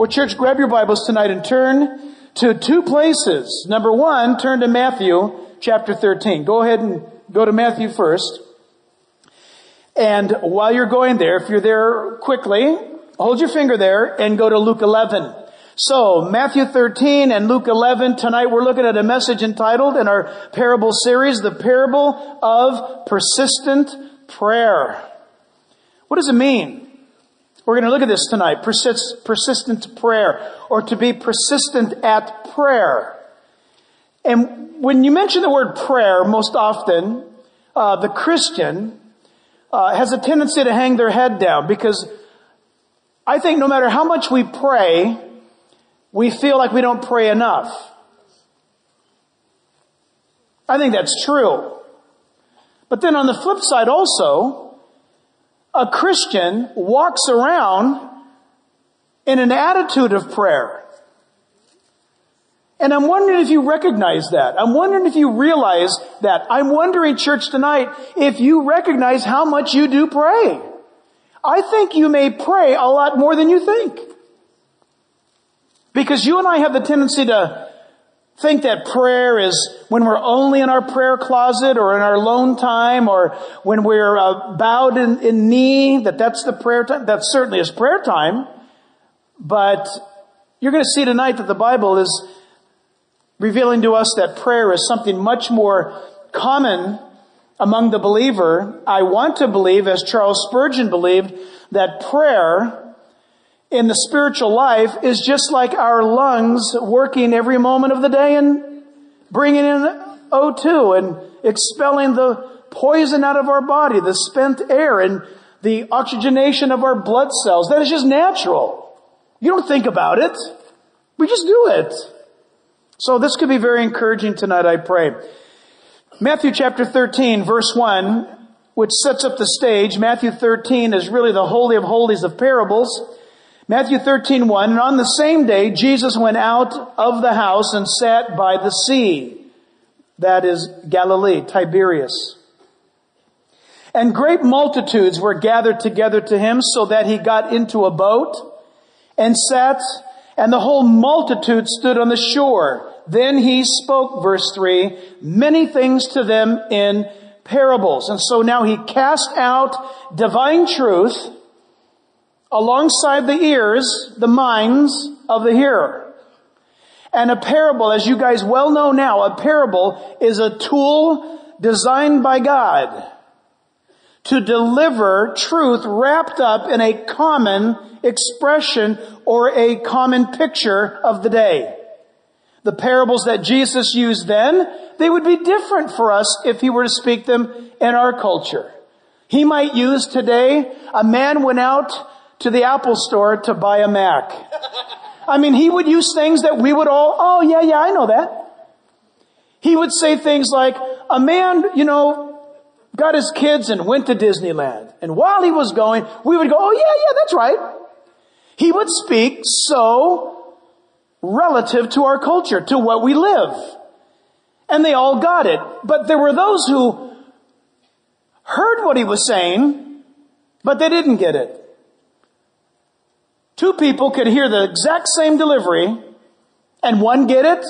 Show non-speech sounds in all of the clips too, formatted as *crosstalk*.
Well, church, grab your Bibles tonight and turn to two places. Number one, turn to Matthew chapter 13. Go ahead and go to Matthew first. And while you're going there, if you're there quickly, hold your finger there and go to Luke 11. So, Matthew 13 and Luke 11, tonight we're looking at a message entitled in our parable series, the parable of persistent prayer. What does it mean? We're going to look at this tonight. Persist, persistent prayer or to be persistent at prayer. And when you mention the word prayer, most often, uh, the Christian uh, has a tendency to hang their head down because I think no matter how much we pray, we feel like we don't pray enough. I think that's true. But then on the flip side also, a Christian walks around in an attitude of prayer. And I'm wondering if you recognize that. I'm wondering if you realize that. I'm wondering, church, tonight, if you recognize how much you do pray. I think you may pray a lot more than you think. Because you and I have the tendency to think that prayer is when we're only in our prayer closet or in our lone time or when we're uh, bowed in, in knee, that that's the prayer time. That certainly is prayer time. But you're going to see tonight that the Bible is revealing to us that prayer is something much more common among the believer. I want to believe, as Charles Spurgeon believed, that prayer in the spiritual life is just like our lungs working every moment of the day and bringing in O2 and expelling the poison out of our body, the spent air and the oxygenation of our blood cells. That is just natural. You don't think about it. We just do it. So this could be very encouraging tonight, I pray. Matthew chapter 13 verse 1, which sets up the stage. Matthew 13 is really the holy of holies of parables. Matthew 13, 1, and on the same day, Jesus went out of the house and sat by the sea. That is Galilee, Tiberias. And great multitudes were gathered together to him so that he got into a boat and sat and the whole multitude stood on the shore. Then he spoke, verse three, many things to them in parables. And so now he cast out divine truth alongside the ears, the minds of the hearer. And a parable, as you guys well know now, a parable is a tool designed by God to deliver truth wrapped up in a common expression or a common picture of the day. The parables that Jesus used then, they would be different for us if he were to speak them in our culture. He might use today, a man went out to the Apple store to buy a Mac. I mean, he would use things that we would all, oh yeah, yeah, I know that. He would say things like, a man, you know, got his kids and went to Disneyland. And while he was going, we would go, oh yeah, yeah, that's right. He would speak so relative to our culture, to what we live. And they all got it. But there were those who heard what he was saying, but they didn't get it. Two people could hear the exact same delivery and one get it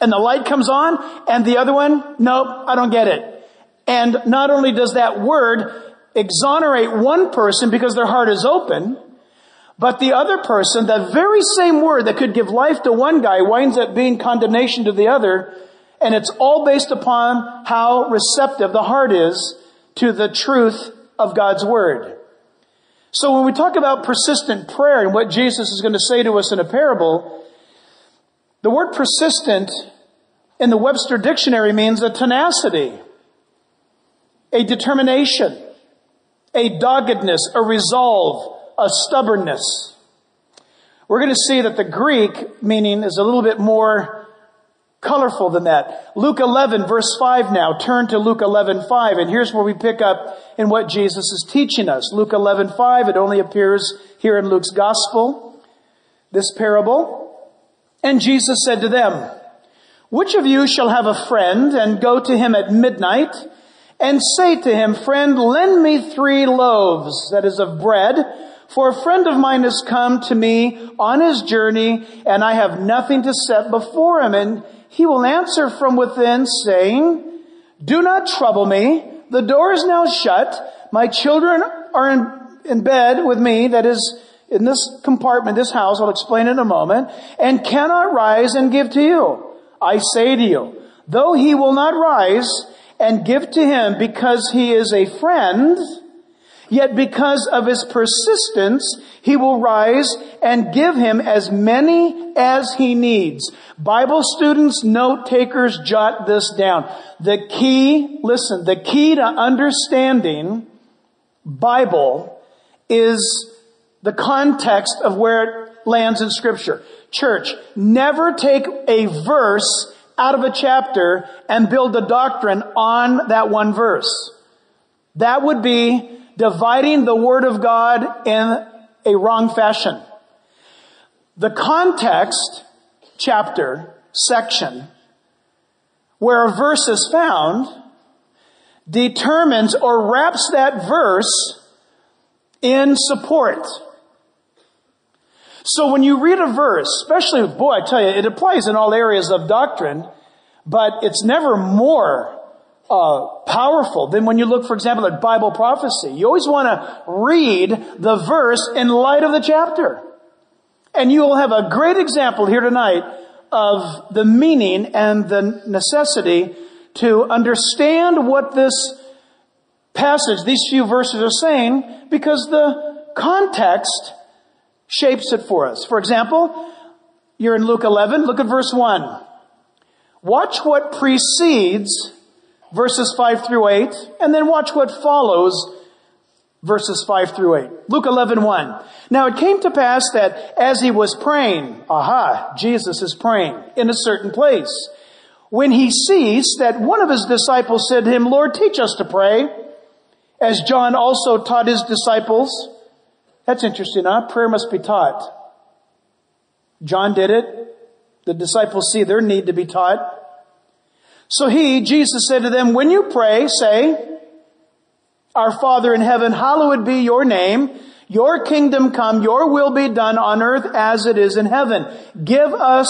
and the light comes on and the other one, nope, I don't get it. And not only does that word exonerate one person because their heart is open, but the other person, the very same word that could give life to one guy winds up being condemnation to the other. And it's all based upon how receptive the heart is to the truth of God's word. So when we talk about persistent prayer and what Jesus is going to say to us in a parable, the word persistent in the Webster dictionary means a tenacity, a determination, a doggedness, a resolve, a stubbornness. We're going to see that the Greek meaning is a little bit more colorful than that. Luke 11 verse 5 now. Turn to Luke 11 5 and here's where we pick up in what Jesus is teaching us. Luke 11 5, it only appears here in Luke's gospel. This parable. And Jesus said to them, which of you shall have a friend and go to him at midnight and say to him, friend, lend me three loaves, that is of bread, For a friend of mine has come to me on his journey and I have nothing to set before him. And he will answer from within saying, do not trouble me. The door is now shut. My children are in, in bed with me. That is in this compartment, this house. I'll explain in a moment and cannot rise and give to you. I say to you, though he will not rise and give to him because he is a friend, Yet because of his persistence, he will rise and give him as many as he needs. Bible students, note takers, jot this down. The key, listen, the key to understanding Bible is the context of where it lands in scripture. Church, never take a verse out of a chapter and build a doctrine on that one verse. That would be dividing the Word of God in a wrong fashion. The context, chapter, section, where a verse is found, determines or wraps that verse in support. So when you read a verse, especially, boy, I tell you, it applies in all areas of doctrine, but it's never more uh, powerful than when you look, for example, at Bible prophecy. You always want to read the verse in light of the chapter. And you will have a great example here tonight of the meaning and the necessity to understand what this passage, these few verses are saying, because the context shapes it for us. For example, you're in Luke 11, look at verse 1. Watch what precedes verses 5 through 8, and then watch what follows verses 5 through 8. Luke 11, 1. Now it came to pass that as he was praying, aha, Jesus is praying in a certain place. When he ceased, that one of his disciples said to him, Lord, teach us to pray, as John also taught his disciples. That's interesting, huh? Prayer must be taught. John did it. The disciples see their need to be taught. So he, Jesus said to them, when you pray, say, Our Father in heaven, hallowed be your name. Your kingdom come, your will be done on earth as it is in heaven. Give us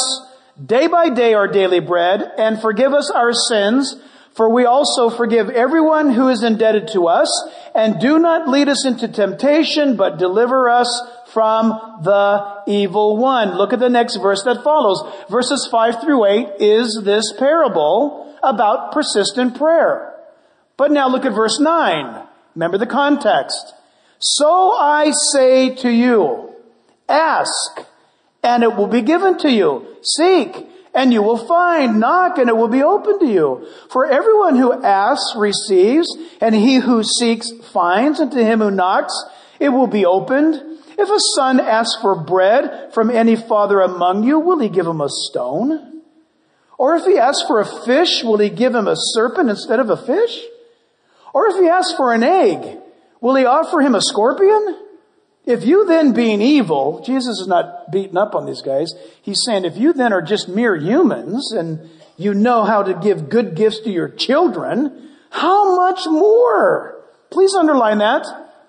day by day our daily bread and forgive us our sins, for we also forgive everyone who is indebted to us. And do not lead us into temptation, but deliver us from the evil one. Look at the next verse that follows. Verses 5 through 8 is this parable about persistent prayer. But now look at verse 9. Remember the context. So I say to you, ask and it will be given to you. Seek and you will find. Knock and it will be open to you. For everyone who asks receives and he who seeks finds and to him who knocks it will be opened. If a son asks for bread from any father among you, will he give him a stone? Or if he asks for a fish, will he give him a serpent instead of a fish? Or if he asks for an egg, will he offer him a scorpion? If you then being evil, Jesus is not beating up on these guys. He's saying if you then are just mere humans and you know how to give good gifts to your children, how much more? Please underline that.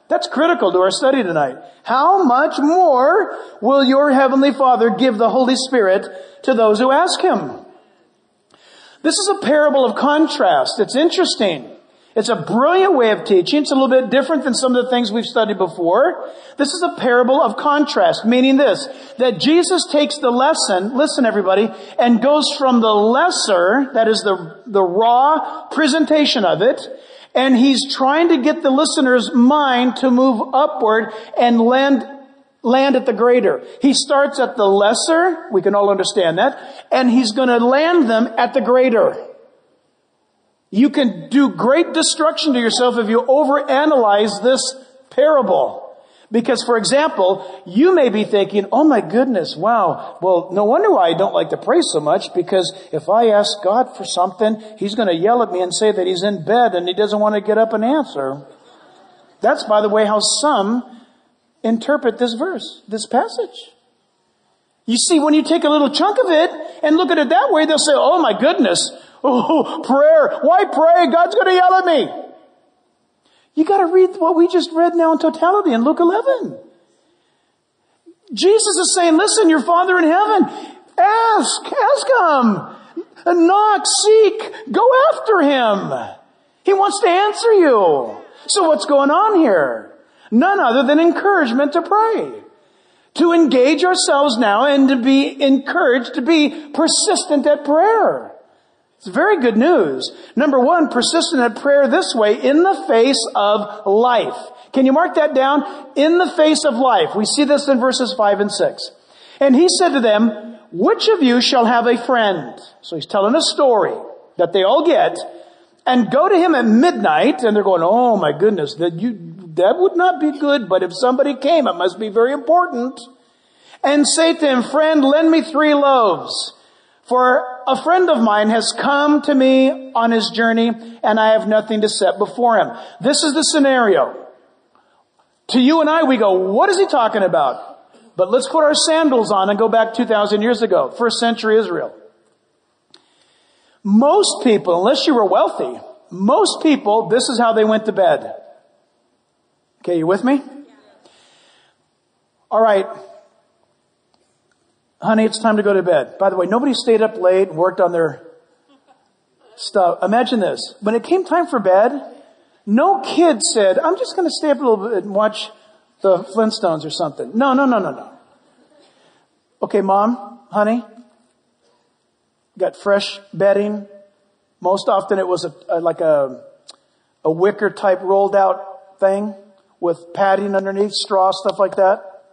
That's critical to our study tonight. How much more will your heavenly Father give the Holy Spirit to those who ask Him? This is a parable of contrast. It's interesting. It's a brilliant way of teaching. It's a little bit different than some of the things we've studied before. This is a parable of contrast, meaning this, that Jesus takes the lesson, listen everybody, and goes from the lesser, that is the, the raw presentation of it, and he's trying to get the listener's mind to move upward and land land at the greater. He starts at the lesser, we can all understand that, and he's going to land them at the greater. You can do great destruction to yourself if you overanalyze this parable. Because for example, you may be thinking, oh my goodness, wow, well, no wonder why I don't like to pray so much because if I ask God for something, He's going to yell at me and say that He's in bed and He doesn't want to get up and answer. That's by the way how some interpret this verse, this passage. You see, when you take a little chunk of it and look at it that way, they'll say, oh my goodness, oh, prayer, why pray? God's going to yell at me. You got to read what we just read now in totality in Luke 11. Jesus is saying, listen, your Father in heaven, ask, ask him. Knock, seek, go after him. He wants to answer you. So what's going on here? None other than encouragement to pray. To engage ourselves now and to be encouraged to be persistent at prayer. It's very good news. Number one, persistent at prayer this way, in the face of life. Can you mark that down? In the face of life. We see this in verses five and six. And he said to them, which of you shall have a friend? So he's telling a story that they all get and go to him at midnight and they're going, oh my goodness, that you, that would not be good, but if somebody came, it must be very important. And say to him, friend, lend me three loaves. For a friend of mine has come to me on his journey and I have nothing to set before him. This is the scenario. To you and I, we go, what is he talking about? But let's put our sandals on and go back 2,000 years ago, first century Israel. Most people, unless you were wealthy, most people, this is how they went to bed. Okay, you with me? All right. Honey, it's time to go to bed. By the way, nobody stayed up late and worked on their stuff. Imagine this. When it came time for bed, no kid said, I'm just going to stay up a little bit and watch the Flintstones or something. No, no, no, no, no. Okay, mom, honey, got fresh bedding. Most often it was a, a, like a, a wicker type rolled out thing with padding underneath, straw, stuff like that.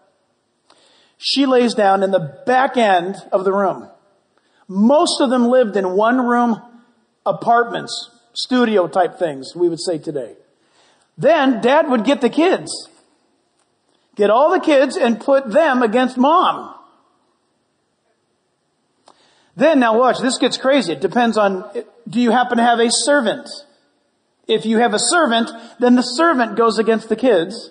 She lays down in the back end of the room. Most of them lived in one room apartments, studio type things, we would say today. Then dad would get the kids, get all the kids and put them against mom. Then now watch, this gets crazy. It depends on, do you happen to have a servant? If you have a servant, then the servant goes against the kids.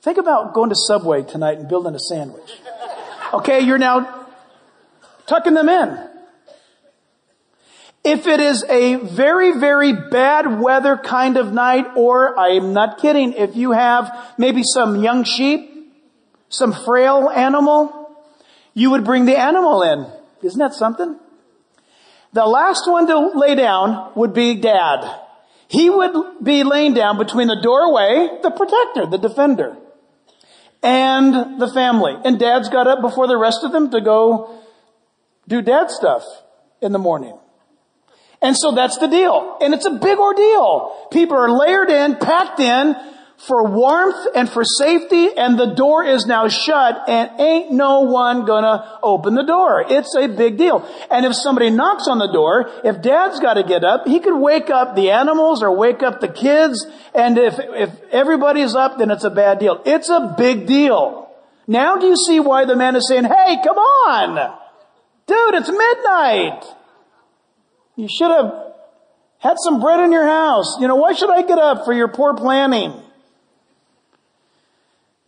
Think about going to Subway tonight and building a sandwich. Okay, you're now tucking them in. If it is a very, very bad weather kind of night, or I'm not kidding, if you have maybe some young sheep, some frail animal, you would bring the animal in. Isn't that something? The last one to lay down would be dad. He would be laying down between the doorway, the protector, the defender, and the family. And dad's got up before the rest of them to go do dad stuff in the morning. And so that's the deal. And it's a big ordeal. People are layered in, packed in, for warmth and for safety and the door is now shut and ain't no one gonna open the door. It's a big deal. And if somebody knocks on the door, if dad's gotta get up, he could wake up the animals or wake up the kids and if, if everybody's up, then it's a bad deal. It's a big deal. Now do you see why the man is saying, hey, come on! Dude, it's midnight! You should have had some bread in your house. You know, why should I get up for your poor planning?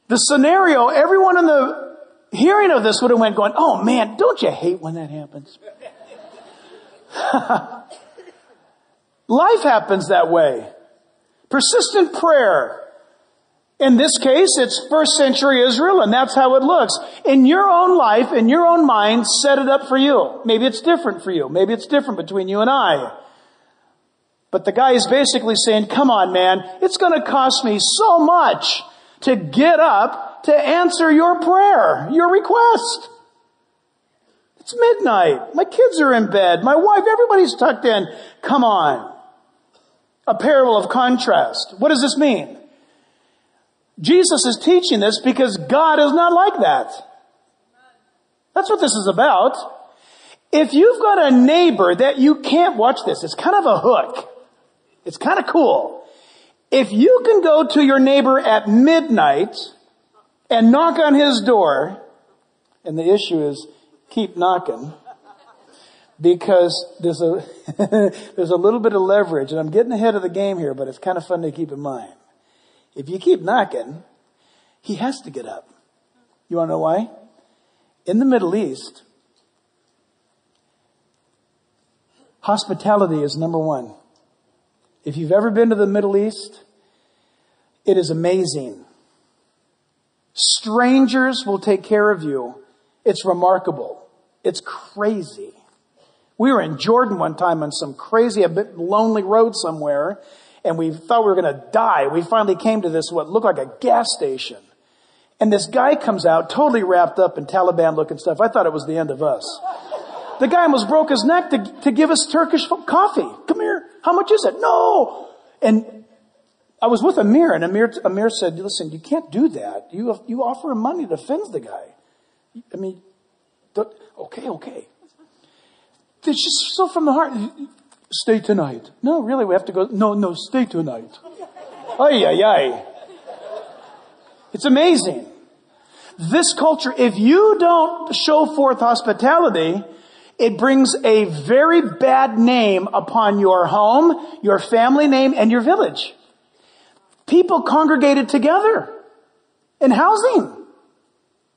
The scenario, everyone in the hearing of this would have went going, oh man, don't you hate when that happens? *laughs* Life happens that way. Persistent prayer. In this case, it's first century Israel and that's how it looks. In your own life, in your own mind, set it up for you. Maybe it's different for you. Maybe it's different between you and I. But the guy is basically saying, come on man, it's gonna cost me so much to get up to answer your prayer, your request. It's midnight. My kids are in bed. My wife, everybody's tucked in. Come on. A parable of contrast. What does this mean? Jesus is teaching this because God is not like that. That's what this is about. If you've got a neighbor that you can't watch this, it's kind of a hook. It's kind of cool. If you can go to your neighbor at midnight and knock on his door, and the issue is keep knocking, because there's a, *laughs* there's a little bit of leverage, and I'm getting ahead of the game here, but it's kind of fun to keep in mind. If you keep knocking, he has to get up. You want to know why? In the Middle East, hospitality is number one. If you've ever been to the Middle East, it is amazing. Strangers will take care of you. It's remarkable. It's crazy. We were in Jordan one time on some crazy, a bit lonely road somewhere, and we thought we were going to die. We finally came to this, what looked like a gas station. And this guy comes out totally wrapped up in Taliban looking stuff. I thought it was the end of us. The guy almost broke his neck to, to give us Turkish coffee. Come here. How much is it? No. And I was with Amir and Amir, Amir said, listen, you can't do that. You, you offer him money to offends the guy. I mean, okay, okay. It's just so from the heart. Stay tonight. No, really, we have to go. No, no, stay tonight. Ay, ay, ay. It's amazing. This culture, if you don't show forth hospitality, it brings a very bad name upon your home, your family name, and your village. People congregated together in housing.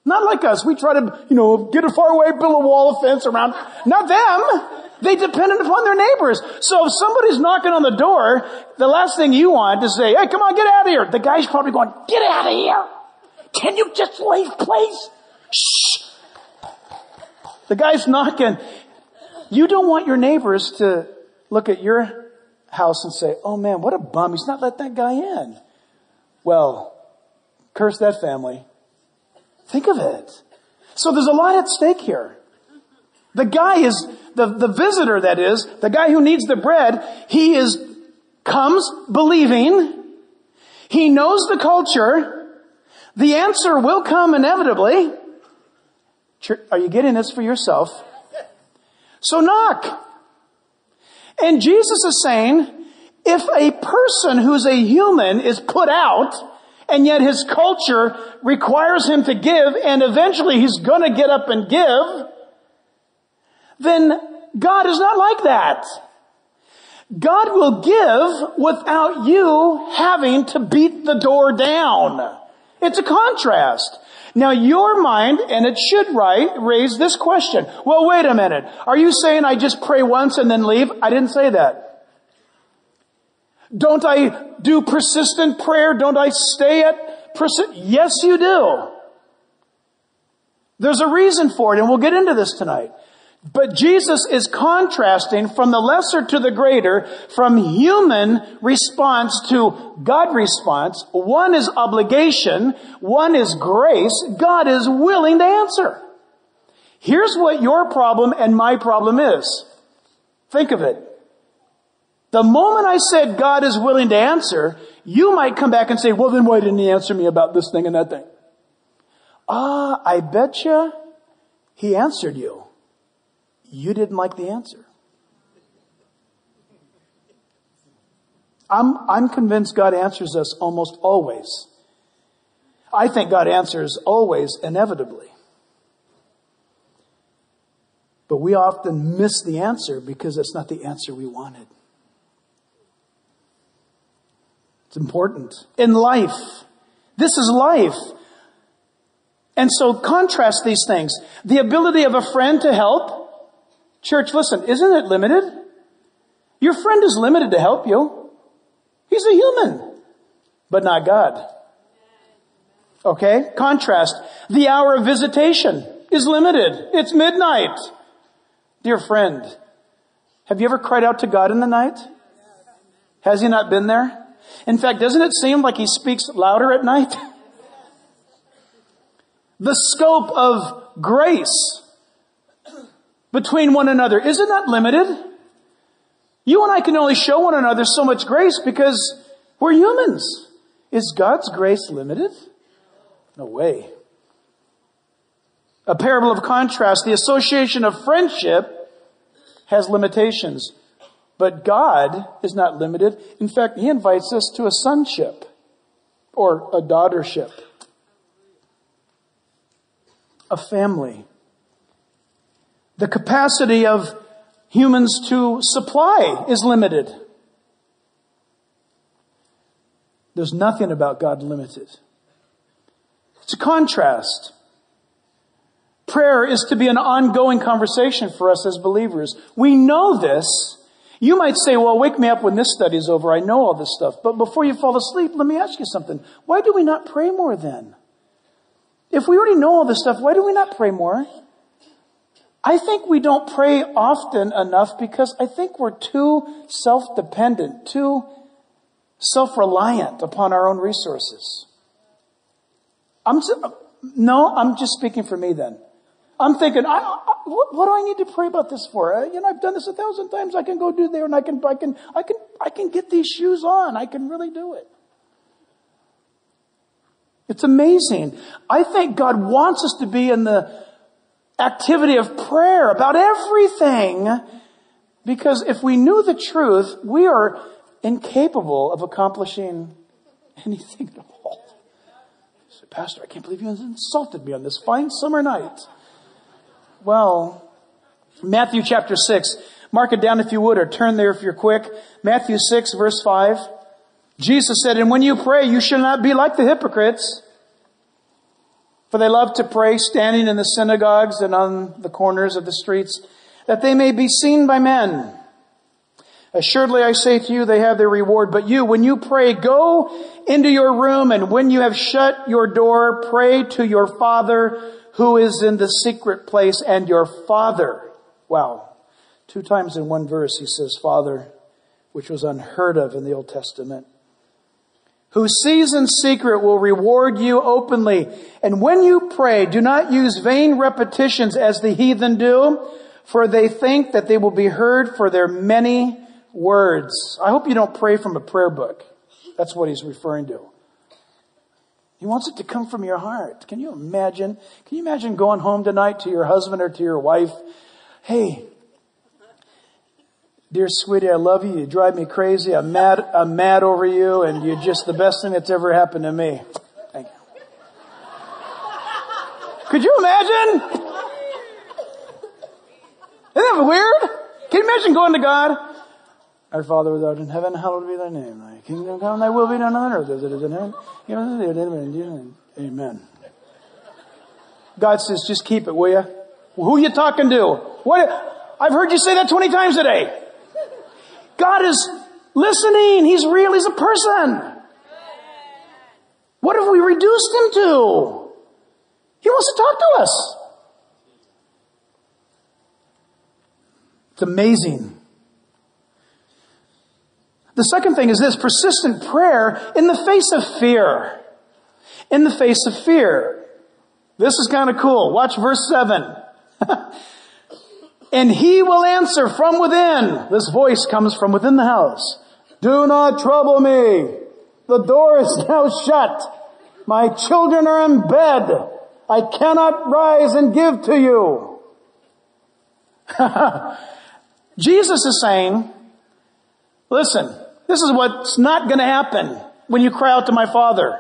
Not like us. We try to, you know, get a far away, build a wall of fence around. Not them. They depended upon their neighbors. So if somebody's knocking on the door, the last thing you want is say, hey, come on, get out of here. The guy's probably going, get out of here. Can you just leave, please? Shh. The guy's knocking. You don't want your neighbors to look at your house and say, oh man, what a bum. He's not let that guy in. Well, curse that family. Think of it. So there's a lot at stake here. The guy is, the, the visitor that is, the guy who needs the bread, he is, comes believing, he knows the culture, the answer will come inevitably. Are you getting this for yourself? So knock. And Jesus is saying, if a person who's a human is put out, and yet his culture requires him to give, and eventually he's gonna get up and give, then God is not like that. God will give without you having to beat the door down. It's a contrast. Now your mind, and it should right, raise this question. Well, wait a minute. Are you saying I just pray once and then leave? I didn't say that. Don't I do persistent prayer? Don't I stay at persistent? Yes, you do. There's a reason for it, and we'll get into this tonight. But Jesus is contrasting from the lesser to the greater, from human response to God response. One is obligation, one is grace. God is willing to answer. Here's what your problem and my problem is. Think of it. The moment I said God is willing to answer, you might come back and say, well then why didn't he answer me about this thing and that thing? Ah, I betcha he answered you. You didn't like the answer. I'm, I'm convinced God answers us almost always. I think God answers always inevitably. But we often miss the answer because it's not the answer we wanted. It's important. In life, this is life. And so contrast these things. The ability of a friend to help Church, listen, isn't it limited? Your friend is limited to help you. He's a human, but not God. Okay? Contrast. The hour of visitation is limited. It's midnight. Dear friend, have you ever cried out to God in the night? Has he not been there? In fact, doesn't it seem like he speaks louder at night? *laughs* The scope of grace between one another. Isn't that limited? You and I can only show one another so much grace because we're humans. Is God's grace limited? No way. A parable of contrast, the association of friendship has limitations, but God is not limited. In fact, He invites us to a sonship or a daughtership, a family the capacity of humans to supply is limited. There's nothing about God limited. It's a contrast. Prayer is to be an ongoing conversation for us as believers. We know this. You might say, well, wake me up when this study is over. I know all this stuff. But before you fall asleep, let me ask you something. Why do we not pray more then? If we already know all this stuff, why do we not pray more? I think we don't pray often enough because I think we're too self-dependent, too self-reliant upon our own resources. I'm just, no, I'm just speaking for me then. I'm thinking, I, I, what, what, do I need to pray about this for? Uh, you know, I've done this a thousand times. I can go do there and I can, I can, I can, I can get these shoes on. I can really do it. It's amazing. I think God wants us to be in the activity of prayer about everything because if we knew the truth, we are incapable of accomplishing anything at all. Say, Pastor, I can't believe you insulted me on this fine summer night. Well, Matthew chapter 6. Mark it down if you would, or turn there if you're quick. Matthew 6 verse 5. Jesus said, and when you pray, you shall not be like the hypocrites. For they love to pray standing in the synagogues and on the corners of the streets, that they may be seen by men. Assuredly I say to you, they have their reward. But you, when you pray, go into your room and when you have shut your door, pray to your Father who is in the secret place and your Father. Wow. Two times in one verse he says Father, which was unheard of in the Old Testament who sees in secret will reward you openly. And when you pray, do not use vain repetitions as the heathen do, for they think that they will be heard for their many words. I hope you don't pray from a prayer book. That's what he's referring to. He wants it to come from your heart. Can you imagine? Can you imagine going home tonight to your husband or to your wife? Hey, Dear sweetie, I love you. You drive me crazy. I'm mad, I'm mad over you and you're just the best thing that's ever happened to me. Thank you. Could you imagine? Isn't that weird? Can you imagine going to God? Our Father who art in heaven, hallowed be thy name. Thy kingdom come, thy will be done on earth as it is in heaven. Amen. God says, just keep it, will you? Who are you talking to? What? I've heard you say that 20 times today. God is listening. He's real. He's a person. What have we reduced him to? He wants to talk to us. It's amazing. The second thing is this persistent prayer in the face of fear. In the face of fear. This is kind of cool. Watch verse 7. *laughs* and he will answer from within. This voice comes from within the house. Do not trouble me. The door is *laughs* now shut. My children are in bed. I cannot rise and give to you. *laughs* Jesus is saying, listen, this is what's not going to happen when you cry out to my Father.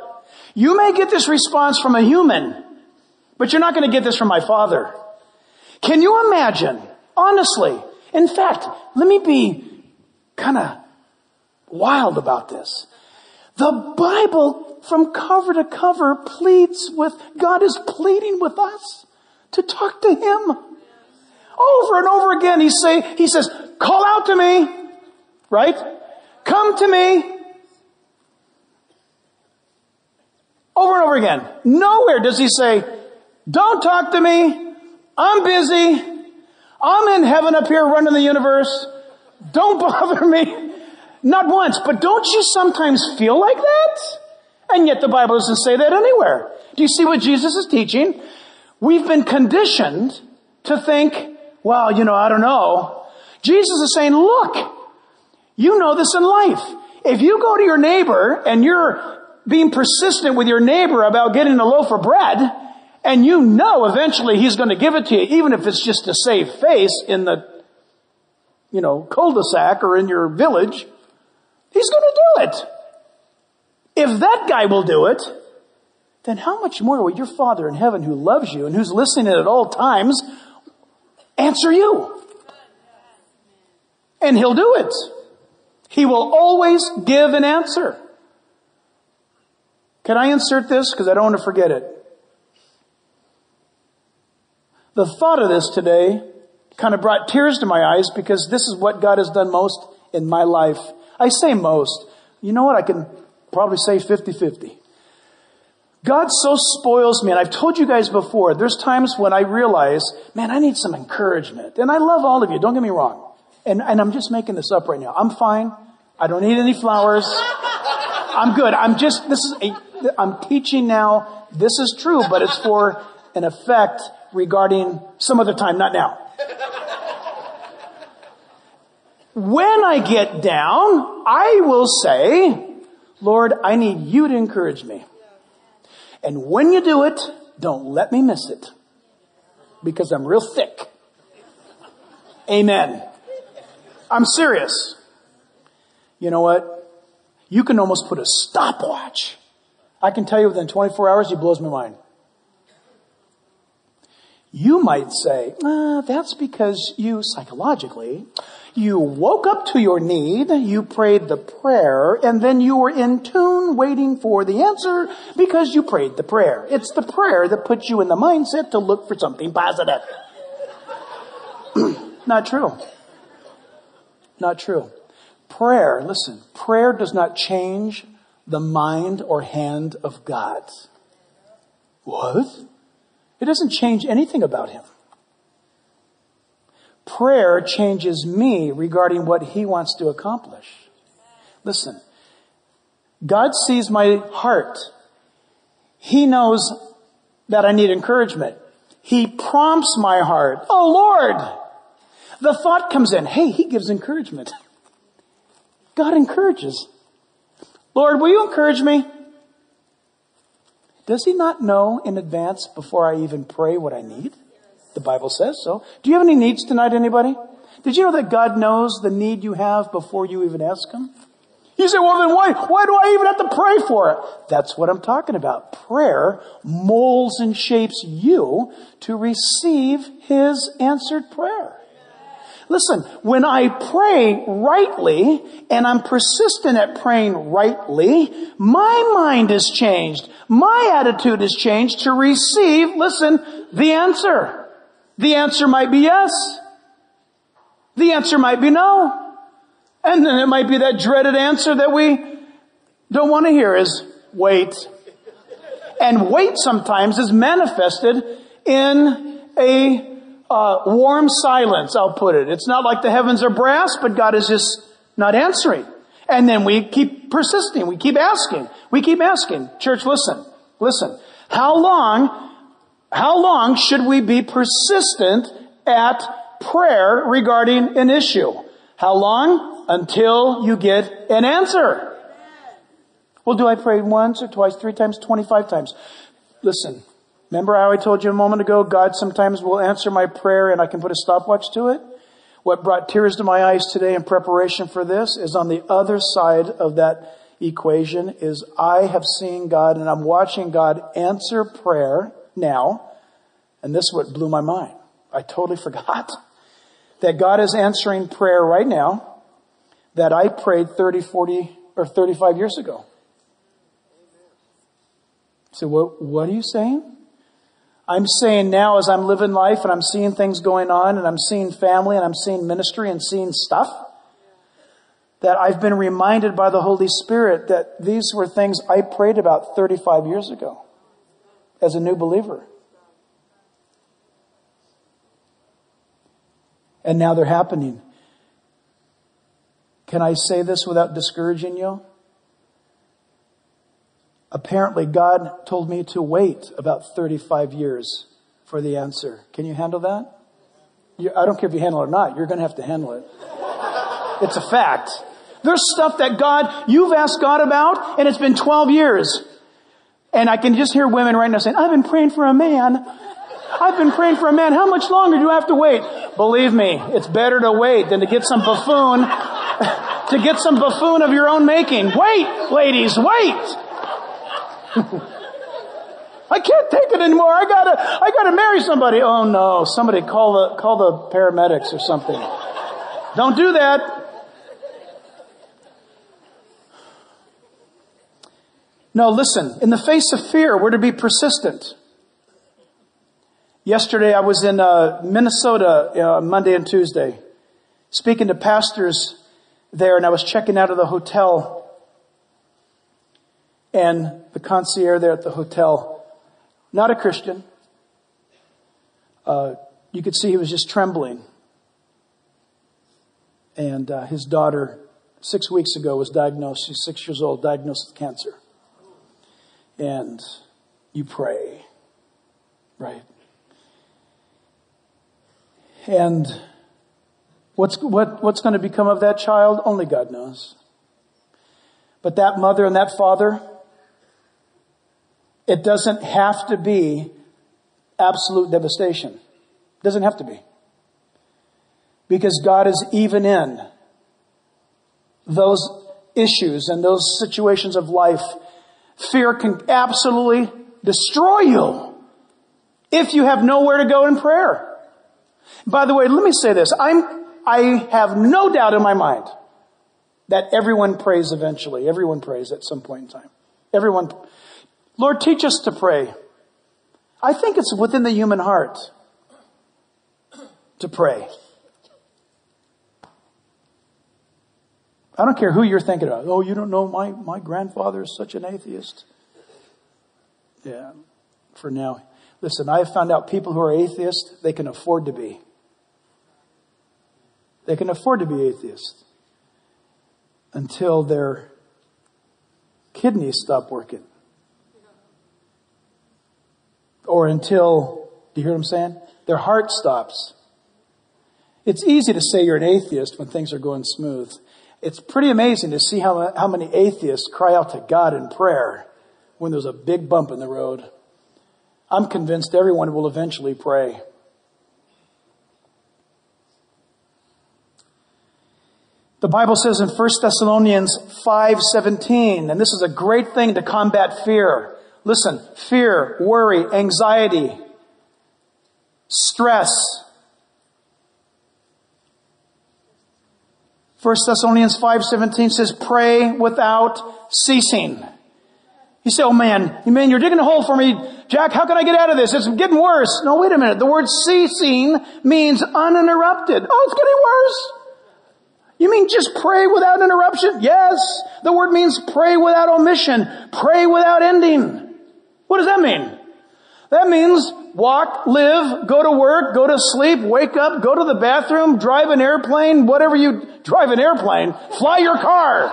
You may get this response from a human, but you're not going to get this from my Father. Can you imagine Honestly. In fact, let me be kind of wild about this. The Bible from cover to cover pleads with, God is pleading with us to talk to Him. Over and over again, He say, He says, call out to me, right? Come to me. Over and over again. Nowhere does He say, don't talk to me. I'm busy. I'm in heaven up here running the universe. Don't *laughs* bother me. Not once, but don't you sometimes feel like that? And yet the Bible doesn't say that anywhere. Do you see what Jesus is teaching? We've been conditioned to think, well, you know, I don't know. Jesus is saying, look, you know this in life. If you go to your neighbor and you're being persistent with your neighbor about getting a loaf of bread, and you know eventually he's going to give it to you, even if it's just to save face in the, you know, cul-de-sac or in your village. He's going to do it. If that guy will do it, then how much more will your Father in heaven who loves you and who's listening at all times answer you? And he'll do it. He will always give an answer. Can I insert this? Because I don't want to forget it. The thought of this today kind of brought tears to my eyes because this is what God has done most in my life. I say most. You know what? I can probably say 50-50. God so spoils me, and I've told you guys before, there's times when I realize, man, I need some encouragement. And I love all of you, don't get me wrong. And, and I'm just making this up right now. I'm fine. I don't need any flowers. I'm good. I'm just, this is a, I'm teaching now. This is true, but it's for an effect regarding some other time, not now. When I get down, I will say, Lord, I need you to encourage me. And when you do it, don't let me miss it. Because I'm real thick. Amen. I'm serious. You know what? You can almost put a stopwatch. I can tell you within 24 hours, he blows my mind. You might say, ah, that's because you psychologically, you woke up to your need, you prayed the prayer, and then you were in tune waiting for the answer because you prayed the prayer. It's the prayer that puts you in the mindset to look for something positive. *clears throat* Not true. Not true. Prayer, listen, prayer does not change the mind or hand of God. What? It doesn't change anything about him. Prayer changes me regarding what he wants to accomplish. Listen, God sees my heart. He knows that I need encouragement. He prompts my heart. Oh Lord! The thought comes in, hey, he gives encouragement. God encourages. Lord, will you encourage me? Does he not know in advance before I even pray what I need? The Bible says so. Do you have any needs tonight, anybody? Did you know that God knows the need you have before you even ask Him? You say, well then why, why do I even have to pray for it? That's what I'm talking about. Prayer molds and shapes you to receive His answered prayer. Listen, when I pray rightly and I'm persistent at praying rightly, my mind is changed. My attitude is changed to receive, listen, the answer. The answer might be yes. The answer might be no. And then it might be that dreaded answer that we don't want to hear is wait. And wait sometimes is manifested in a uh, warm silence, I'll put it. It's not like the heavens are brass, but God is just not answering. And then we keep persisting. We keep asking. We keep asking. Church, listen. Listen. How long, how long should we be persistent at prayer regarding an issue? How long? Until you get an answer. Well, do I pray once or twice, three times, 25 times? Listen, Remember how I told you a moment ago, God sometimes will answer my prayer and I can put a stopwatch to it? What brought tears to my eyes today in preparation for this is on the other side of that equation is I have seen God and I'm watching God answer prayer now. And this is what blew my mind. I totally *laughs* forgot that God is answering prayer right now that I prayed 30, 40, or 35 years ago. So what, what are you saying? I'm saying now as I'm living life and I'm seeing things going on and I'm seeing family and I'm seeing ministry and seeing stuff, that I've been reminded by the Holy Spirit that these were things I prayed about 35 years ago as a new believer. And now they're happening. Can I say this without discouraging you? Apparently, God told me to wait about 35 years for the answer. Can you handle that? You, I don't care if you handle it or not, you're going to have to handle it. *laughs* It's a fact. There's stuff that God, you've asked God about, and it's been 12 years. And I can just hear women right now saying, I've been praying for a man. I've been praying for a man. How much longer do I have to wait? Believe me, it's better to wait than to get some buffoon, *laughs* to get some buffoon of your own making. Wait, ladies, wait! I can't take it anymore. I gotta, I gotta marry somebody. Oh no, somebody call the, call the paramedics or something. Don't do that. No, listen, in the face of fear, we're to be persistent. Yesterday I was in uh, Minnesota uh, Monday and Tuesday, speaking to pastors there, and I was checking out of the hotel And the concierge there at the hotel, not a Christian, uh, you could see he was just trembling. And uh, his daughter, six weeks ago, was diagnosed. She's six years old, diagnosed with cancer. And you pray, right? And what's, what, what's going to become of that child? Only God knows. But that mother and that father, it doesn't have to be absolute devastation. It doesn't have to be. Because God is even in those issues and those situations of life. Fear can absolutely destroy you if you have nowhere to go in prayer. By the way, let me say this. I'm, I have no doubt in my mind that everyone prays eventually. Everyone prays at some point in time. Everyone. Lord, teach us to pray. I think it's within the human heart to pray. I don't care who you're thinking of. Oh, you don't know my, my grandfather is such an atheist. Yeah, for now. Listen, I have found out people who are atheists, they can afford to be. They can afford to be atheists until their kidneys stop working. Or until, do you hear what I'm saying? Their heart stops. It's easy to say you're an atheist when things are going smooth. It's pretty amazing to see how, how many atheists cry out to God in prayer when there's a big bump in the road. I'm convinced everyone will eventually pray. The Bible says in 1 Thessalonians 5:17, and this is a great thing to combat fear. Listen, fear, worry, anxiety, stress. 1 Thessalonians 5:17 says pray without ceasing. You say, "Oh man, you man, you're digging a hole for me, Jack. How can I get out of this? It's getting worse." No, wait a minute. The word ceasing means uninterrupted. Oh, it's getting worse. You mean just pray without interruption? Yes. The word means pray without omission. Pray without ending. What does that mean? That means walk, live, go to work, go to sleep, wake up, go to the bathroom, drive an airplane, whatever you, drive an airplane, fly your car.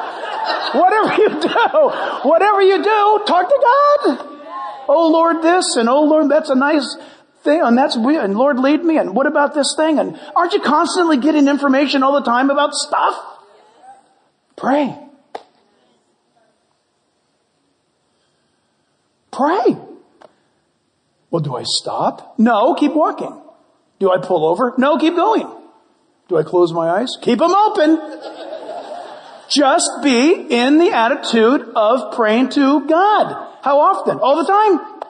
whatever you do, whatever you do, talk to God. Oh Lord this and oh Lord that's a nice thing, and that's weird, and Lord lead me, and what about this thing? And aren't you constantly getting information all the time about stuff? Pray. Pray. Well, do I stop? No, keep walking. Do I pull over? No, keep going. Do I close my eyes? Keep them open. Just be in the attitude of praying to God. How often? All the time.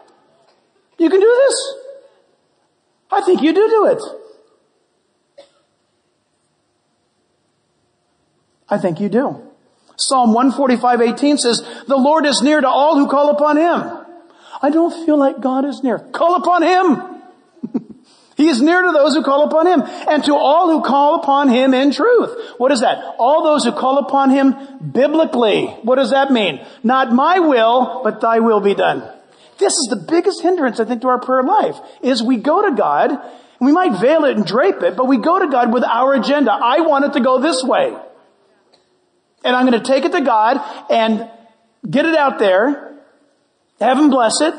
You can do this. I think you do do it. I think you do. Psalm 145, 18 says, the Lord is near to all who call upon Him. I don't feel like God is near. Call upon Him. *laughs* he is near to those who call upon Him and to all who call upon Him in truth. What is that? All those who call upon Him biblically. What does that mean? Not my will, but thy will be done. This is the biggest hindrance, I think, to our prayer life, is we go to God, and we might veil it and drape it, but we go to God with our agenda. I want it to go this way. And I'm going to take it to God and get it out there, have Him bless it,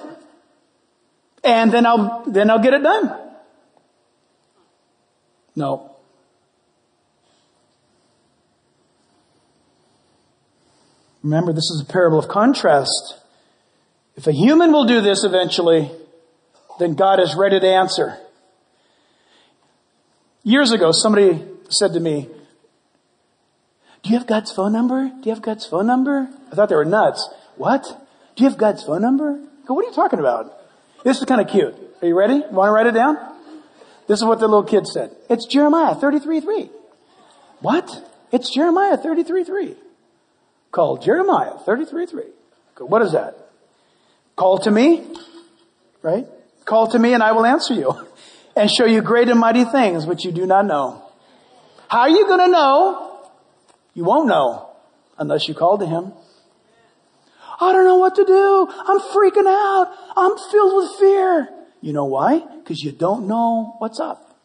and then I'll, then I'll get it done. No. Remember, this is a parable of contrast. If a human will do this eventually, then God is ready to answer. Years ago, somebody said to me, do you have God's phone number? Do you have God's phone number? I thought they were nuts. What? Do you have God's phone number? Go, what are you talking about? This is kind of cute. Are you ready? Want to write it down? This is what the little kid said. It's Jeremiah 33.3. What? It's Jeremiah 33.3. Called Jeremiah 33.3. What is that? Call to me, right? Call to me and I will answer you *laughs* and show you great and mighty things which you do not know. How are you going to know? You won't know unless you call to him. I don't know what to do. I'm freaking out. I'm filled with fear. You know why? Because you don't know what's up.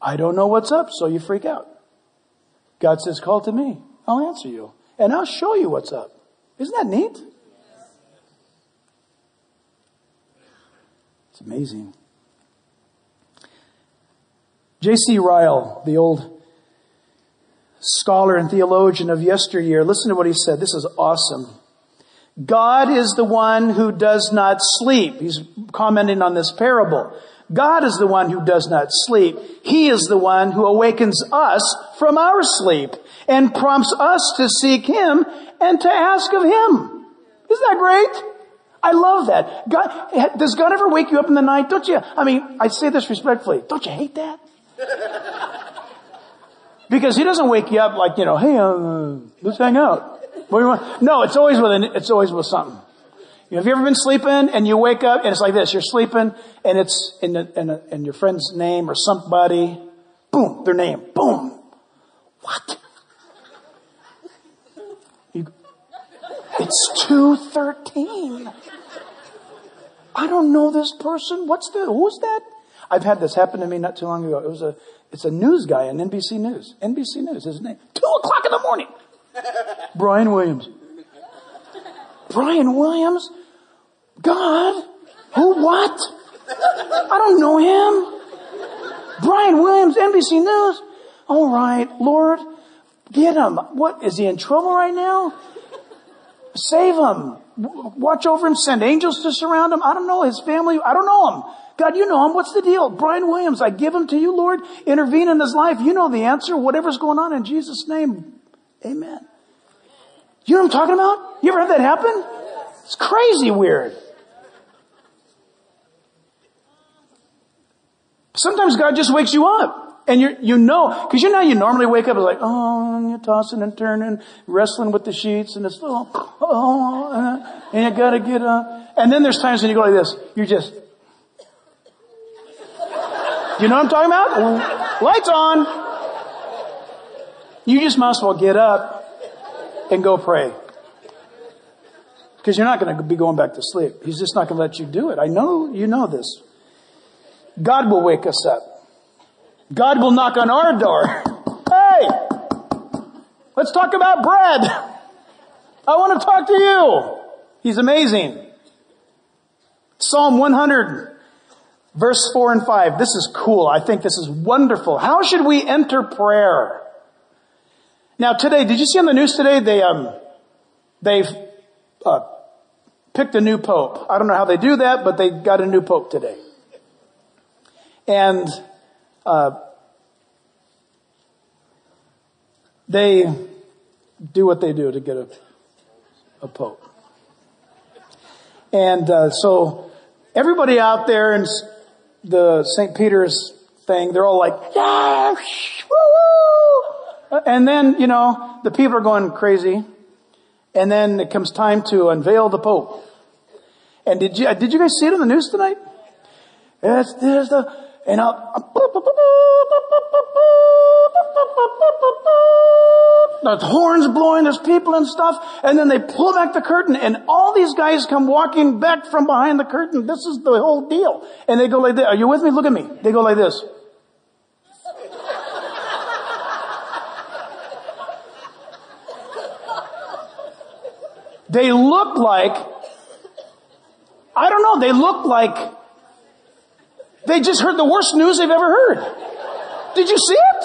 I don't know what's up, so you freak out. God says, call to me. I'll answer you. And I'll show you what's up. Isn't that neat? It's amazing. J.C. Ryle, the old scholar and theologian of yesteryear, listen to what he said. This is awesome. God is the one who does not sleep. He's commenting on this parable. God is the one who does not sleep. He is the one who awakens us from our sleep and prompts us to seek Him and to ask of Him. Isn't that great? I love that. God, does God ever wake you up in the night? Don't you? I mean, I say this respectfully. Don't you hate that? Because He doesn't wake you up like, you know, hey, uh, let's hang out. No, it's always with, an, it's always with something. You know, have you ever been sleeping and you wake up and it's like this? You're sleeping and it's in, the, in, the, in your friend's name or somebody. Boom, their name. Boom. What? You, it's 213. I don't know this person. What's the, who's that? I've had this happen to me not too long ago. It was a, it's a news guy on NBC News. NBC News, his name. Two o'clock in the morning. *laughs* Brian Williams. Brian Williams? God? Who what? I don't know him. Brian Williams, NBC News. All right, Lord, get him. What, is he in trouble right now? Save him. Watch over him. Send angels to surround him. I don't know his family. I don't know him. God, you know him. What's the deal? Brian Williams, I give him to you, Lord. Intervene in his life. You know the answer. Whatever's going on in Jesus' name. Amen. You know what I'm talking about? You ever had that happen? It's crazy weird. Sometimes God just wakes you up. And you you know, cause you know you normally wake up and like, oh, you're tossing and turning, wrestling with the sheets and it's, oh, oh, uh, and you gotta get up. And then there's times when you go like this, you're just, you know what I'm talking about? Lights on. You just might as well get up and go pray. Because you're not going to be going back to sleep. He's just not going to let you do it. I know you know this. God will wake us up. God will knock on our door. *laughs* Hey, let's talk about bread. I want to talk to you. He's amazing. Psalm 100, verse 4 and 5. This is cool. I think this is wonderful. How should we enter prayer? Now today, did you see on the news today, they, um, they've, uh, picked a new pope. I don't know how they do that, but they got a new pope today. And, uh, they do what they do to get a, a pope. And, uh, so everybody out there in the St. Peter's thing, they're all like, yeah, woo And then, you know, the people are going crazy. And then it comes time to unveil the Pope. And did you, did you guys see it on the news tonight? It's, there's the, and I'll, the horns blowing, there's people and stuff, and then they pull back the curtain, and all these guys come walking back from behind the curtain. This is the whole deal. And they go like this. Are you with me? Look at me. They go like this. They look like, I don't know, they look like they just heard the worst news they've ever heard. Did you see it?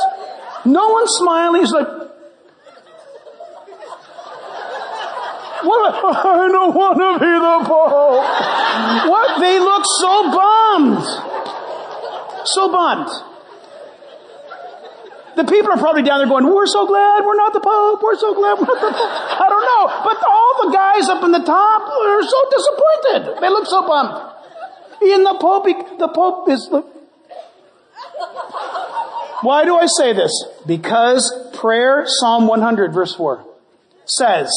No one's smiling. He's like, what? *laughs* I don't want to be the Pope. What? They look so bummed. So bummed. The people are probably down there going, we're so glad we're not the Pope. We're so glad we're not the Pope. I don't know. But all the guys up in the top are so disappointed. They look so bummed. In the Pope, the Pope is the... Why do I say this? Because prayer, Psalm 100 verse 4, says,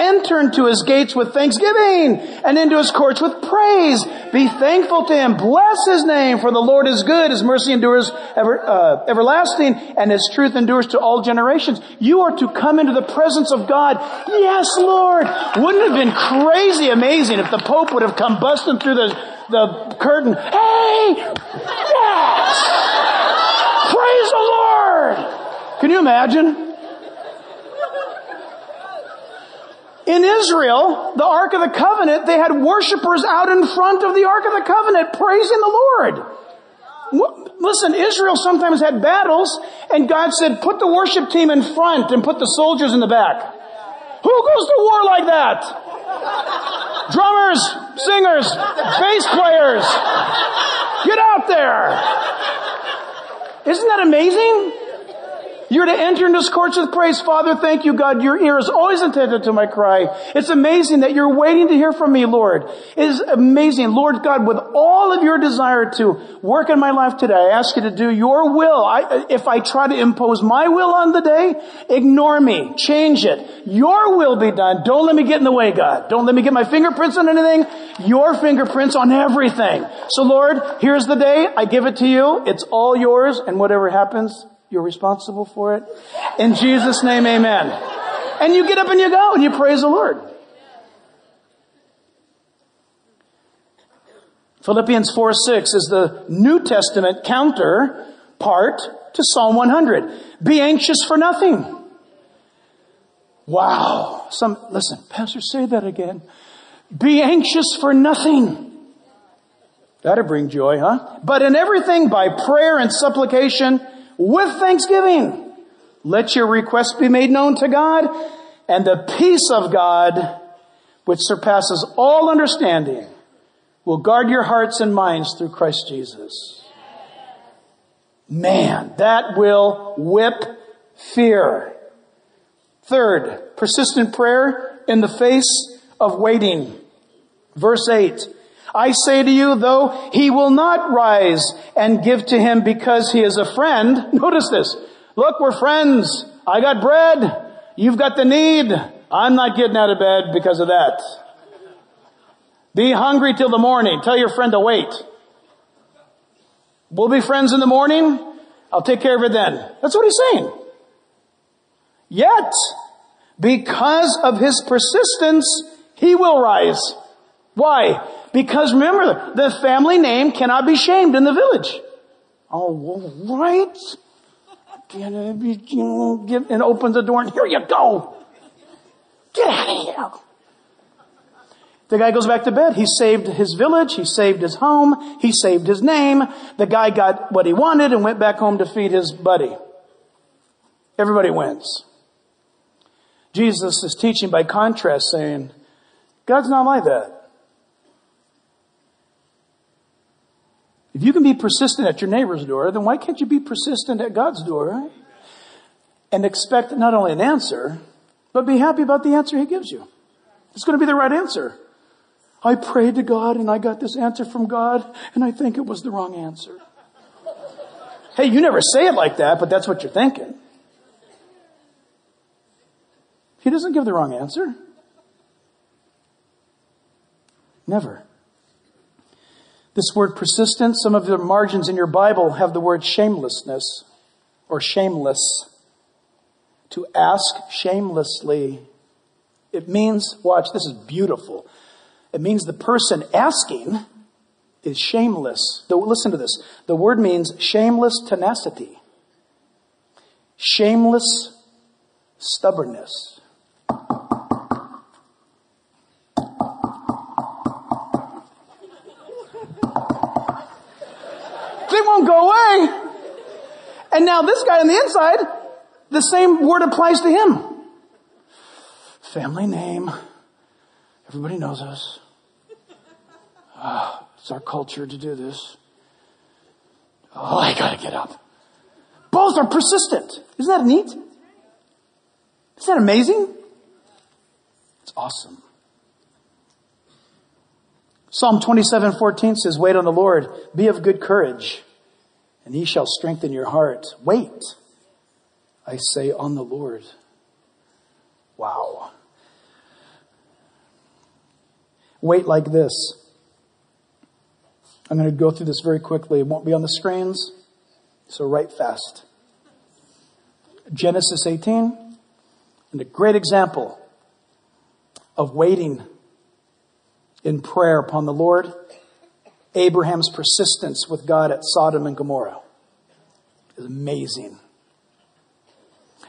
Enter into his gates with thanksgiving and into his courts with praise. Be thankful to him. Bless his name for the Lord is good. His mercy endures ever, uh, everlasting and his truth endures to all generations. You are to come into the presence of God. Yes, Lord. Wouldn't it have been crazy amazing if the Pope would have come busting through the, the curtain. Hey! Yes! Praise the Lord! Can you imagine? In Israel, the Ark of the Covenant, they had worshipers out in front of the Ark of the Covenant praising the Lord. Listen, Israel sometimes had battles and God said, put the worship team in front and put the soldiers in the back. Who goes to war like that? Drummers, singers, bass players. Get out there. Isn't that amazing? You're to enter into his courts with praise. Father, thank you, God. Your ear is always attentive to my cry. It's amazing that you're waiting to hear from me, Lord. It is amazing. Lord God, with all of your desire to work in my life today, I ask you to do your will. I, if I try to impose my will on the day, ignore me. Change it. Your will be done. Don't let me get in the way, God. Don't let me get my fingerprints on anything. Your fingerprints on everything. So Lord, here's the day. I give it to you. It's all yours and whatever happens, you're responsible for it. In Jesus' name, amen. And you get up and you go and you praise the Lord. Philippians 4 6 is the New Testament counter part to Psalm 100. Be anxious for nothing. Wow. Some, listen, Pastor, say that again. Be anxious for nothing. That'll bring joy, huh? But in everything by prayer and supplication with thanksgiving. Let your requests be made known to God and the peace of God, which surpasses all understanding, will guard your hearts and minds through Christ Jesus. Man, that will whip fear. Third, persistent prayer in the face of waiting. Verse 8. I say to you, though he will not rise and give to him because he is a friend. *laughs* Notice this. Look, we're friends. I got bread. You've got the need. I'm not getting out of bed because of that. Be hungry till the morning. Tell your friend to wait. We'll be friends in the morning. I'll take care of it then. That's what he's saying. Yet, because of his persistence, he will rise. Why? Because remember, the family name cannot be shamed in the village. Oh, right. And opens the door and here you go. Get out of here. The guy goes back to bed. He saved his village. He saved his home. He saved his name. The guy got what he wanted and went back home to feed his buddy. Everybody wins. Jesus is teaching by contrast saying, God's not like that. If you can be persistent at your neighbor's door, then why can't you be persistent at God's door, right? And expect not only an answer, but be happy about the answer He gives you. It's going to be the right answer. I prayed to God and I got this answer from God and I think it was the wrong answer. Hey, you never say it like that, but that's what you're thinking. He doesn't give the wrong answer. Never. This word persistence, some of the margins in your Bible have the word shamelessness or shameless. To ask shamelessly. It means, watch, this is beautiful. It means the person asking is shameless. Listen to this. The word means shameless tenacity, shameless stubbornness. Won't go away. And now this guy on the inside, the same word applies to him. Family name. Everybody knows us. Oh, it's our culture to do this. Oh, I gotta get up. Both are persistent. Isn't that neat? Isn't that amazing? It's awesome. Psalm 27, 14 says, wait on the Lord, be of good courage and he shall strengthen your heart. Wait, I say, on the Lord. Wow. Wait like this. I'm going to go through this very quickly. It won't be on the screens, so write fast. Genesis 18, and a great example of waiting in prayer upon the Lord. Abraham's persistence with God at Sodom and Gomorrah is amazing.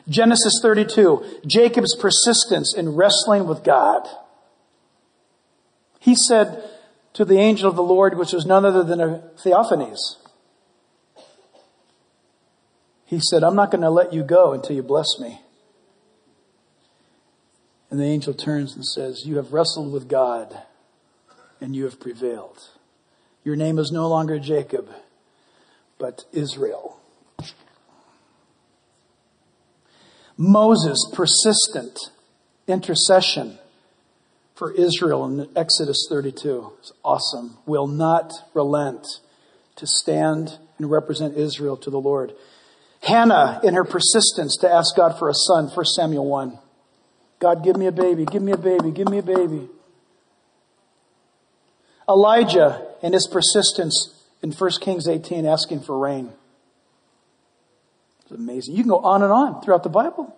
Genesis 32, Jacob's persistence in wrestling with God. He said to the angel of the Lord, which was none other than a theophanies, he said, I'm not going to let you go until you bless me. And the angel turns and says, You have wrestled with God and you have prevailed. Your name is no longer Jacob, but Israel. Moses' persistent intercession for Israel in Exodus 32 is awesome. Will not relent to stand and represent Israel to the Lord. Hannah in her persistence to ask God for a son, 1 Samuel 1. God, give me a baby, give me a baby, give me a baby. Elijah in his persistence in 1 Kings 18 asking for rain. It's amazing. You can go on and on throughout the Bible.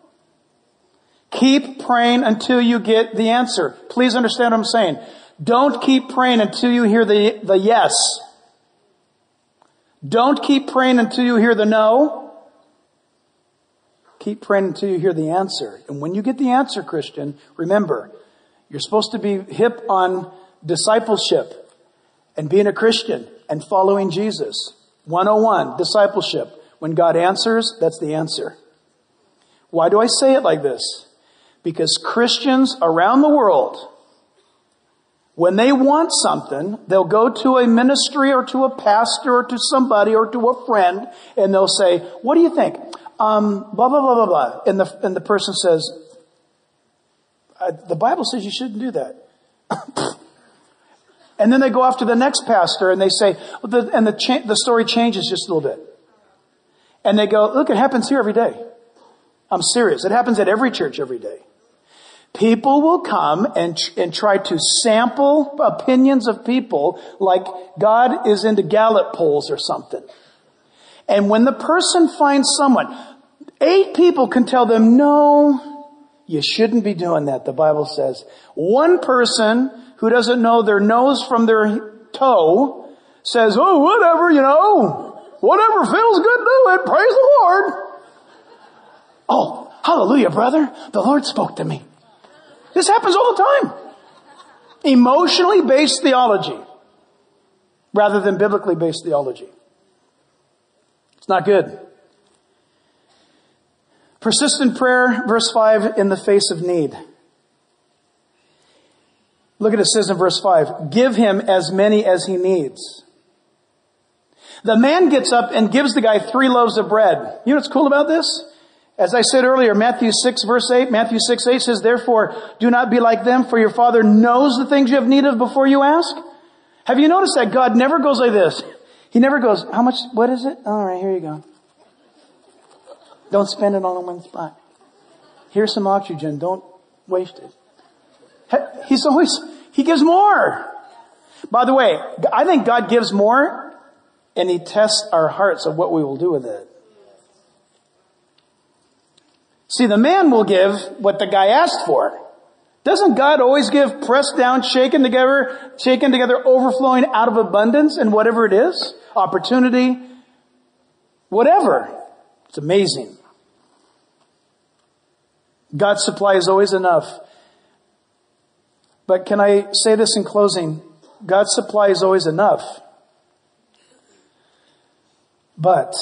Keep praying until you get the answer. Please understand what I'm saying. Don't keep praying until you hear the, the yes. Don't keep praying until you hear the no. Keep praying until you hear the answer. And when you get the answer, Christian, remember, you're supposed to be hip on discipleship and being a Christian and following Jesus. 101, discipleship. When God answers, that's the answer. Why do I say it like this? Because Christians around the world, when they want something, they'll go to a ministry or to a pastor or to somebody or to a friend and they'll say, what do you think? Um, blah, blah, blah, blah, blah. And the, and the person says, the Bible says you shouldn't do that. *laughs* and then they go off to the next pastor and they say, and the, cha- the story changes just a little bit. And they go, look, it happens here every day. I'm serious. It happens at every church every day. People will come and, and try to sample opinions of people like God is into Gallup polls or something. And when the person finds someone, eight people can tell them, no, you shouldn't be doing that, the Bible says. One person who doesn't know their nose from their toe says, oh, whatever, you know, Whatever feels good, do it. Praise the Lord. Oh, hallelujah, brother. The Lord spoke to me. This happens all the time. Emotionally based theology rather than biblically based theology. It's not good. Persistent prayer, verse 5, in the face of need. Look at it says in verse 5, give him as many as he needs. The man gets up and gives the guy three loaves of bread. You know what's cool about this? As I said earlier, Matthew 6 verse 8, Matthew 6 8 says, therefore do not be like them for your father knows the things you have need of before you ask. Have you noticed that God never goes like this? He never goes, how much, what is it? Alright, here you go. Don't spend it all in one spot. Here's some oxygen. Don't waste it. He's always, he gives more. By the way, I think God gives more and he tests our hearts of what we will do with it. See, the man will give what the guy asked for. Doesn't God always give pressed down, shaken together, shaken together, overflowing out of abundance and whatever it is? Opportunity, whatever. It's amazing. God's supply is always enough. But can I say this in closing? God's supply is always enough. But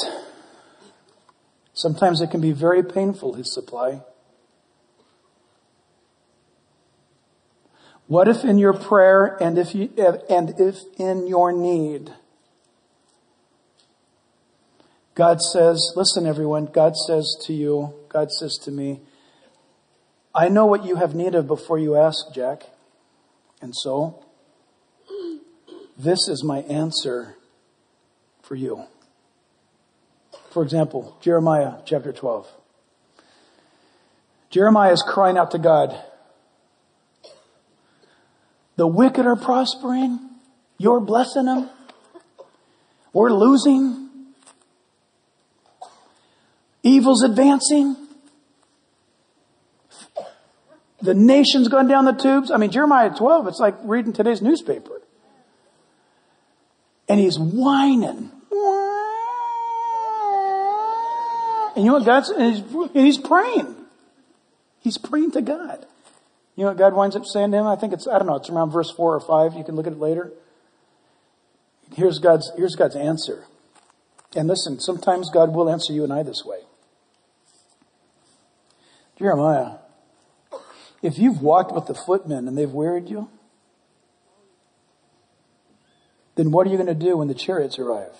sometimes it can be very painful, his supply. What if in your prayer and if you, and if in your need, God says, listen everyone, God says to you, God says to me, I know what you have need of before you ask, Jack. And so, this is my answer for you. For example, Jeremiah chapter 12. Jeremiah is crying out to God. The wicked are prospering. You're blessing them. We're losing. Evil's advancing. The nation's gone down the tubes. I mean, Jeremiah 12, it's like reading today's newspaper. And he's whining. And you know what God's, and he's, and he's praying. He's praying to God. You know what God winds up saying to him? I think it's, I don't know, it's around verse four or five. You can look at it later. Here's God's, here's God's answer. And listen, sometimes God will answer you and I this way. Jeremiah, if you've walked with the footmen and they've wearied you, then what are you going to do when the chariots arrive?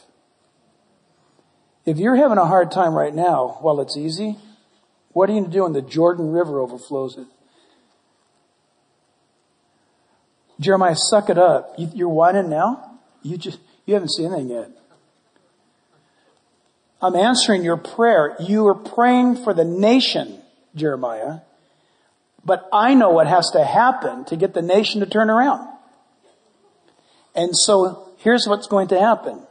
If you're having a hard time right now while it's easy, what are you going to do when the Jordan River overflows it? Jeremiah, suck it up. You, are whining now? You just, you haven't seen anything yet. I'm answering your prayer. You are praying for the nation, Jeremiah. But I know what has to happen to get the nation to turn around. And so here's what's going to happen.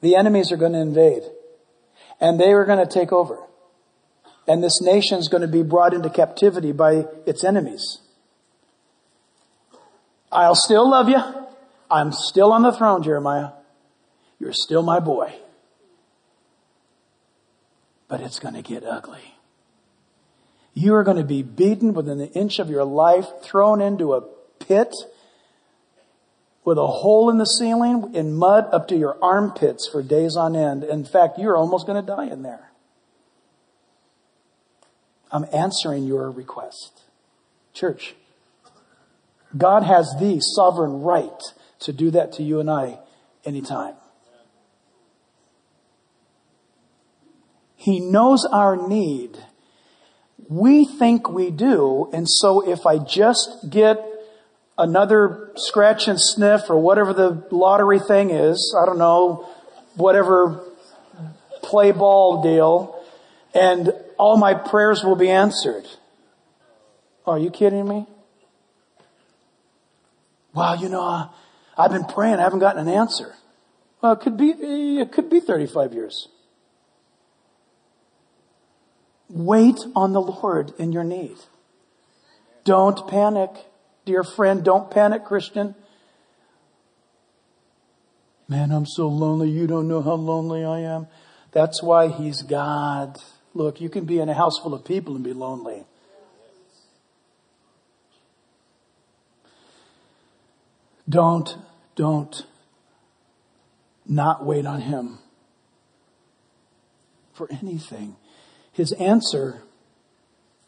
The enemies are going to invade. And they are going to take over. And this nation is going to be brought into captivity by its enemies. I'll still love you. I'm still on the throne, Jeremiah. You're still my boy. But it's going to get ugly. You are going to be beaten within an inch of your life, thrown into a pit with a hole in the ceiling in mud up to your armpits for days on end. In fact, you're almost going to die in there. I'm answering your request. Church, God has the sovereign right to do that to you and I anytime. He knows our need we think we do, and so if I just get another scratch and sniff or whatever the lottery thing is, I don't know, whatever play ball deal, and all my prayers will be answered. Are you kidding me? Well, you know, uh, I've been praying, I haven't gotten an answer. Well, it could be, it could be 35 years. Wait on the Lord in your need. Don't panic, dear friend. Don't panic, Christian. Man, I'm so lonely. You don't know how lonely I am. That's why He's God. Look, you can be in a house full of people and be lonely. Don't, don't not wait on Him for anything. His answer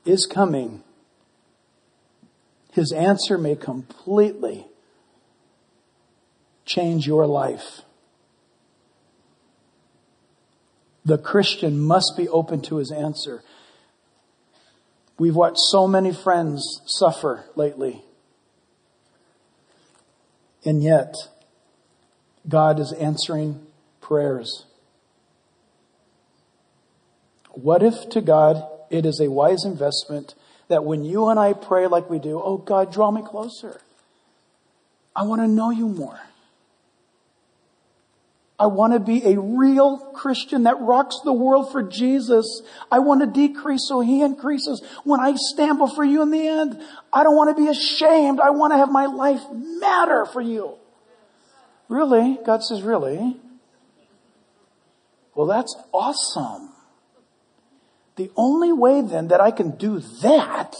is coming. His answer may completely change your life. The Christian must be open to his answer. We've watched so many friends suffer lately. And yet, God is answering prayers. What if to God it is a wise investment that when you and I pray like we do, oh God, draw me closer. I want to know you more. I want to be a real Christian that rocks the world for Jesus. I want to decrease so he increases. When I stand before you in the end, I don't want to be ashamed. I want to have my life matter for you. Really? God says, really? Well, that's awesome. The only way then that I can do that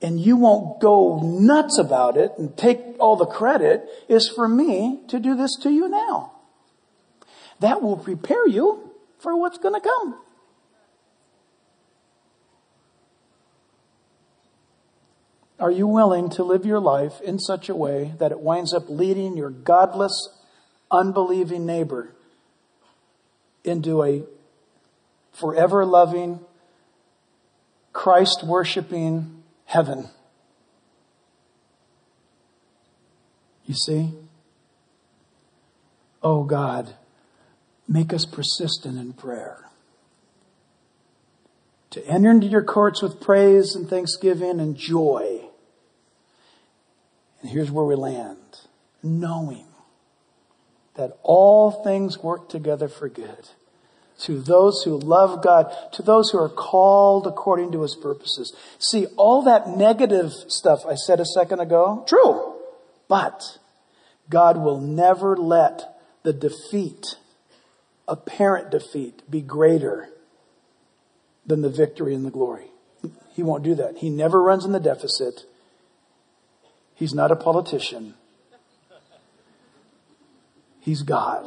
and you won't go nuts about it and take all the credit is for me to do this to you now. That will prepare you for what's going to come. Are you willing to live your life in such a way that it winds up leading your godless, unbelieving neighbor into a forever loving, Christ worshiping heaven. You see? Oh God, make us persistent in prayer. To enter into your courts with praise and thanksgiving and joy, And here's where we land. Knowing that all things work together for good to those who love God, to those who are called according to his purposes. See, all that negative stuff I said a second ago, true. But God will never let the defeat, apparent defeat, be greater than the victory and the glory. He won't do that. He never runs in the deficit. He's not a politician. He's God.